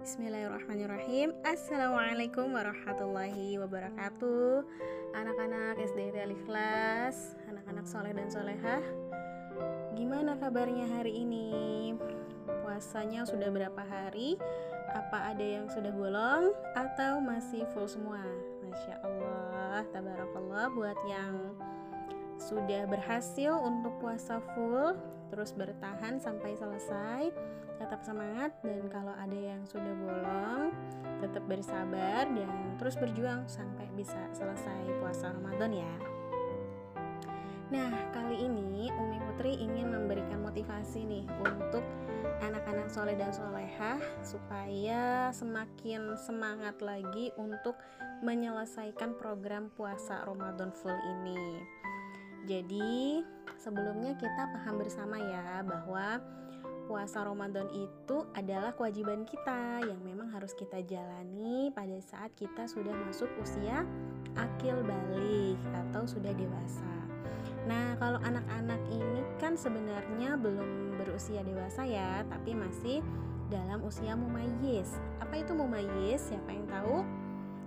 Bismillahirrahmanirrahim Assalamualaikum warahmatullahi wabarakatuh Anak-anak SD Alif Kelas Anak-anak soleh dan solehah Gimana kabarnya hari ini? Puasanya sudah berapa hari? Apa ada yang sudah bolong? Atau masih full semua? Masya Allah Tabarakallah Buat yang sudah berhasil untuk puasa full terus bertahan sampai selesai tetap semangat dan kalau ada yang sudah bolong tetap bersabar dan terus berjuang sampai bisa selesai puasa Ramadan ya Nah kali ini Umi Putri ingin memberikan motivasi nih untuk anak-anak soleh dan solehah supaya semakin semangat lagi untuk menyelesaikan program puasa Ramadan full ini. Jadi, sebelumnya kita paham bersama ya bahwa puasa Ramadan itu adalah kewajiban kita yang memang harus kita jalani pada saat kita sudah masuk usia akil balik atau sudah dewasa. Nah, kalau anak-anak ini kan sebenarnya belum berusia dewasa ya, tapi masih dalam usia mumayyiz. Apa itu mumayyiz? Siapa yang tahu?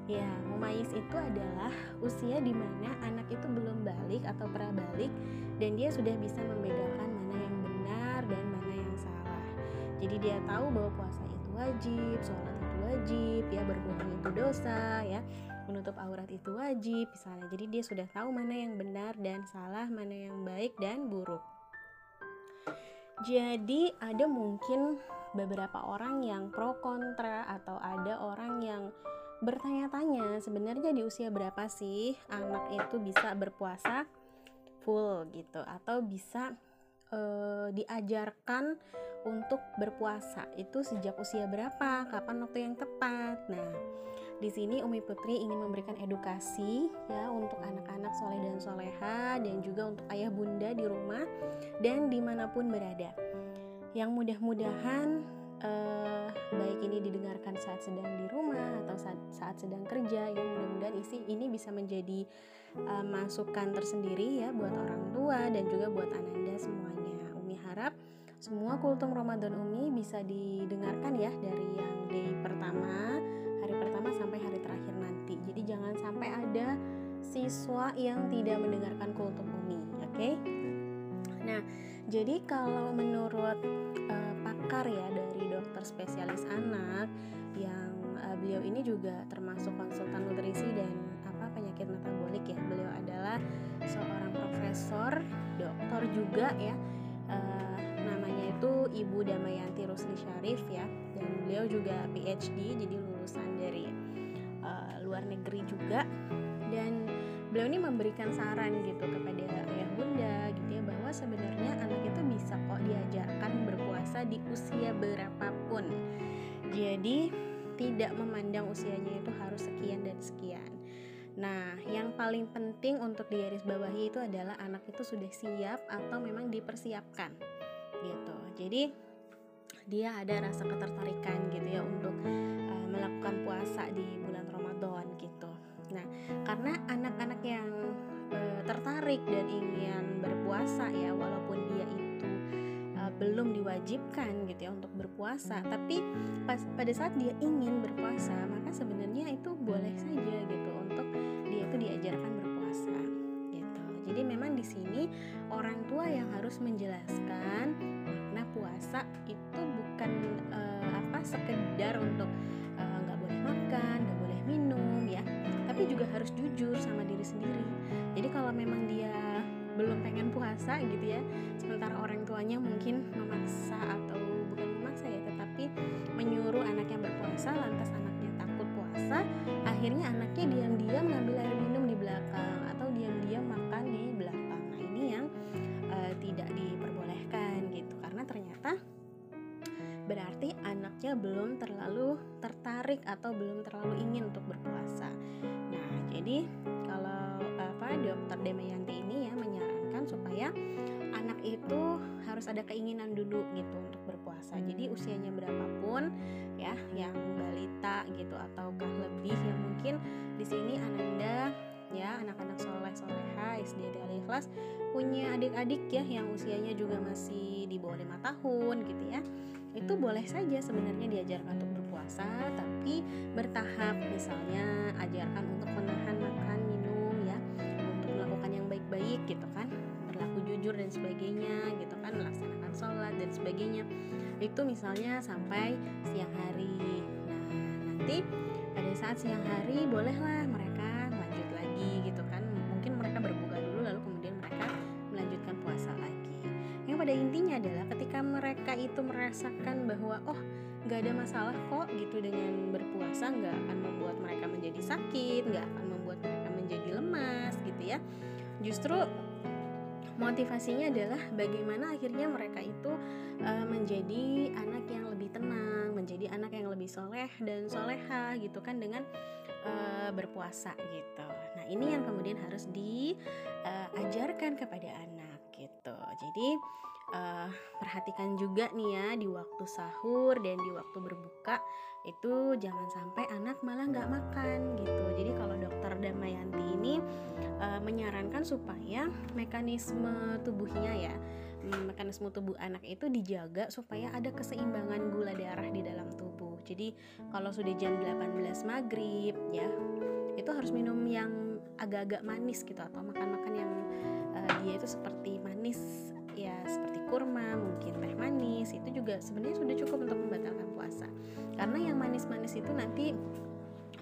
Ya, mumayis itu adalah usia di mana anak itu belum balik atau balik dan dia sudah bisa membedakan mana yang benar dan mana yang salah. Jadi dia tahu bahwa puasa itu wajib, sholat itu wajib, ya berbohong itu dosa, ya menutup aurat itu wajib, misalnya. Jadi dia sudah tahu mana yang benar dan salah, mana yang baik dan buruk. Jadi ada mungkin beberapa orang yang pro kontra atau ada orang yang bertanya-tanya sebenarnya di usia berapa sih anak itu bisa berpuasa full? Gitu. Atau bisa uh, diajarkan untuk berpuasa. Itu sejak usia berapa? Kapan waktu yang tepat? Nah di sini Umi Putri ingin memberikan edukasi ya untuk anak-anak soleh dan soleha dan juga untuk ayah bunda di rumah dan di mana pun berada. Yang mudah-mudahan uh, baik ini didengarkan saat sedang di rumah atau saat, saat sedang kerja ya mudah-mudahan isi ini bisa menjadi uh, masukan tersendiri ya buat orang tua dan juga buat ananda semuanya Umi harap semua kultum Ramadan Umi bisa didengarkan ya dari yang day pertama hari pertama sampai hari terakhir nanti jadi jangan sampai ada siswa yang tidak mendengarkan kultum Umi oke okay? nah jadi kalau menurut uh, pakar ya dari dokter spesialis anak yang uh, beliau ini juga termasuk konsultan nutrisi dan apa penyakit metabolik ya. Beliau adalah seorang profesor, dokter juga ya. Uh, namanya itu Ibu Damayanti Rusli Syarif ya. Dan beliau juga PhD jadi lulusan dari uh, luar negeri juga dan beliau ini memberikan saran gitu kepada ayah bunda gitu ya bahwa sebenarnya anak itu bisa kok diajarkan berpuasa di usia berapapun jadi tidak memandang usianya itu harus sekian dan sekian Nah, yang paling penting untuk digarisbawahi itu adalah anak itu sudah siap atau memang dipersiapkan gitu. Jadi dia ada rasa ketertarikan gitu ya untuk uh, melakukan puasa di bulan Ramadan gitu. Nah, karena anak-anak yang e, tertarik dan ingin berpuasa ya, walaupun dia itu e, belum diwajibkan gitu ya untuk berpuasa, tapi pas pada saat dia ingin berpuasa, maka sebenarnya itu boleh saja gitu untuk dia itu diajarkan berpuasa gitu. Jadi memang di sini orang tua yang harus menjelaskan makna puasa itu bukan e, apa sekedar untuk nggak boleh makan, nggak tapi juga harus jujur sama diri sendiri jadi kalau memang dia belum pengen puasa gitu ya sementara orang tuanya mungkin memaksa atau bukan memaksa ya tetapi menyuruh anaknya berpuasa lantas anaknya takut puasa akhirnya anaknya diam-diam ngambil air minum di belakang atau diam-diam makan di belakang nah ini yang uh, tidak diperbolehkan gitu karena ternyata berarti anaknya belum terlalu tertarik atau belum terlalu ingin untuk berpuasa. Jadi kalau apa dokter Demayanti ini ya menyarankan supaya anak itu harus ada keinginan dulu gitu untuk berpuasa. Jadi usianya berapapun ya, yang balita gitu ataukah lebih yang mungkin di sini Ananda ya anak-anak soleh soleha SD al ikhlas punya adik-adik ya yang usianya juga masih di bawah lima tahun gitu ya itu boleh saja sebenarnya diajarkan untuk berpuasa tapi bertahap. Misalnya ajarkan untuk menahan makan minum ya untuk melakukan yang baik-baik gitu kan. Berlaku jujur dan sebagainya gitu kan. Melaksanakan sholat dan sebagainya. Itu misalnya sampai siang hari. Nah nanti pada saat siang hari bolehlah mereka lanjut lagi gitu kan. Mungkin mereka berbuka dulu lalu kemudian mereka melanjutkan puasa lagi. Yang pada intinya adalah ketika mereka itu merasakan bahwa oh nggak ada masalah kok gitu dengan berpuasa nggak akan membuat mereka menjadi sakit nggak akan membuat mereka menjadi lemas gitu ya. Justru motivasinya adalah bagaimana akhirnya mereka itu uh, menjadi anak yang lebih tenang menjadi anak yang lebih soleh dan soleha gitu kan dengan uh, berpuasa gitu. Nah ini yang kemudian harus diajarkan uh, kepada anak gitu. Jadi uh, perhatikan juga nih ya di waktu sahur dan di waktu berbuka itu jangan sampai anak malah nggak makan gitu. Jadi kalau dokter Damayanti ini uh, menyarankan supaya mekanisme tubuhnya ya mm, mekanisme tubuh anak itu dijaga supaya ada keseimbangan gula darah di dalam tubuh. Jadi kalau sudah jam 18 maghrib ya itu harus minum yang agak-agak manis gitu atau makan-makan yang uh, dia itu seperti manis ya seperti kurma mungkin teh manis itu juga sebenarnya sudah cukup untuk membatalkan puasa karena yang manis-manis itu nanti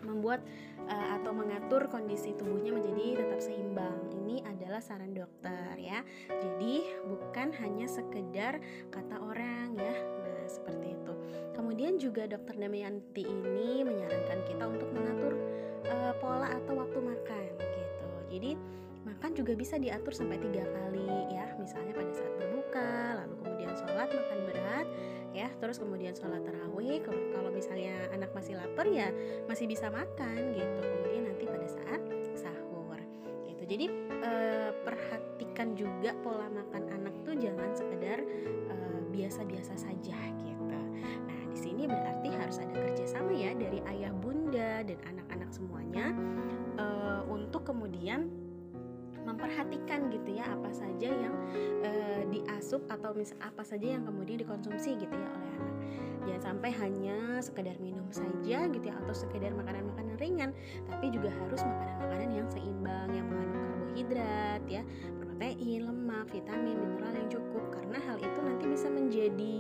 membuat uh, atau mengatur kondisi tubuhnya menjadi tetap seimbang. Ini adalah saran dokter ya. Jadi bukan hanya sekedar kata orang ya. Nah, seperti itu. Kemudian juga dokter Damayanti ini menyarankan kita untuk mengatur uh, pola atau waktu makan gitu. Jadi makan juga bisa diatur sampai tiga kali ya misalnya pada saat berbuka lalu kemudian sholat makan berat ya. Terus kemudian sholat tarawih kalau misalnya anak masih lapar ya masih bisa makan gitu. Kemudian nanti pada saat sahur gitu. Jadi eh, perhatikan juga pola makan anak tuh jangan sekedar eh, biasa-biasa saja gitu. Nah di sini berarti harus ada kerjasama ya dari ayah bunda dan anak-anak semuanya eh, untuk kemudian memperhatikan gitu ya apa saja yang e, diasup atau mis apa saja yang kemudian dikonsumsi gitu ya oleh anak. Jangan sampai hanya sekedar minum saja gitu ya atau sekedar makanan-makanan ringan tapi juga harus makanan-makanan yang seimbang yang mengandung karbohidrat ya protein lemak vitamin mineral yang cukup. Karena hal itu nanti bisa menjadi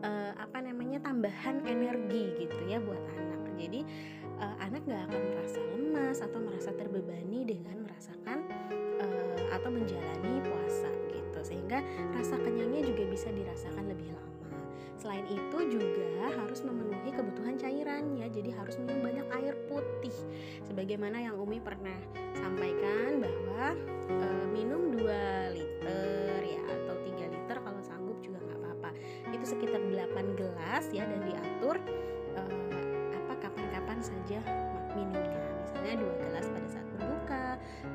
e, apa namanya tambahan energi gitu ya buat anak. Jadi e, anak gak akan merasa lemas atau merasa terbebani dengan merasakan atau menjalani puasa gitu. Sehingga rasa kenyangnya juga bisa dirasakan lebih lama. Selain itu juga harus memenuhi kebutuhan cairan ya. Jadi harus minum banyak air putih. Sebagaimana yang Umi pernah sampaikan bahwa e, minum 2 liter ya atau 3 liter kalau sanggup juga nggak apa-apa. Itu sekitar 8 gelas ya dan diatur e, saja minumnya misalnya dua gelas pada saat berbuka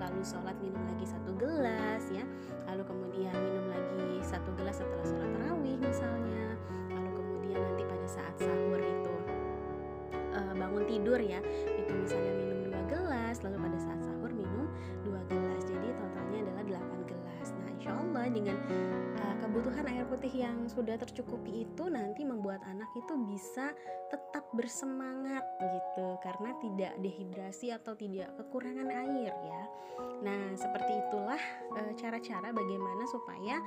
lalu sholat minum lagi satu gelas ya. Lalu kemudian minum lagi satu gelas setelah sholat tarawih misalnya. Lalu kemudian nanti pada saat sahur itu e, bangun tidur ya. Itu misalnya minum dua gelas lalu pada saat sahur minum dua gelas insya Allah dengan uh, kebutuhan air putih yang sudah tercukupi itu nanti membuat anak itu bisa tetap bersemangat gitu karena tidak dehidrasi atau tidak kekurangan air ya. Nah, seperti itulah cara cara-cara bagaimana supaya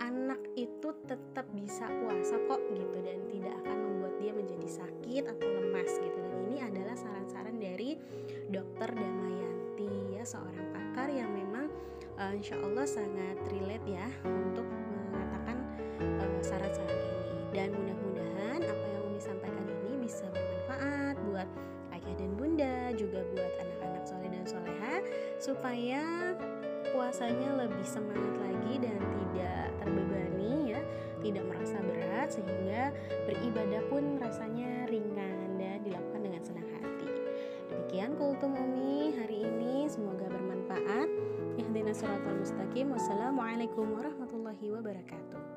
anak itu tetap bisa puasa kok gitu dan tidak akan membuat dia menjadi sakit atau lemas gitu. Dan ini adalah saran-saran dari Dokter Damayanti ya seorang pakar yang memang uh, insya Allah sangat relate ya untuk mengatakan uh, saran-saran ini. Dan mudah-mudahan apa yang Umi sampaikan ini bisa bermanfaat buat ayah dan bunda juga buat anak-anak soleh dan soleha supaya puasanya lebih semangat lagi dan tidak terbebani ya tidak merasa berat sehingga beribadah pun rasanya ringan dan dilakukan dengan senang hati. Demikian kultum umi hari ini semoga bermanfaat Suratul mustaqim. Wassalamualaikum warahmatullahi wabarakatuh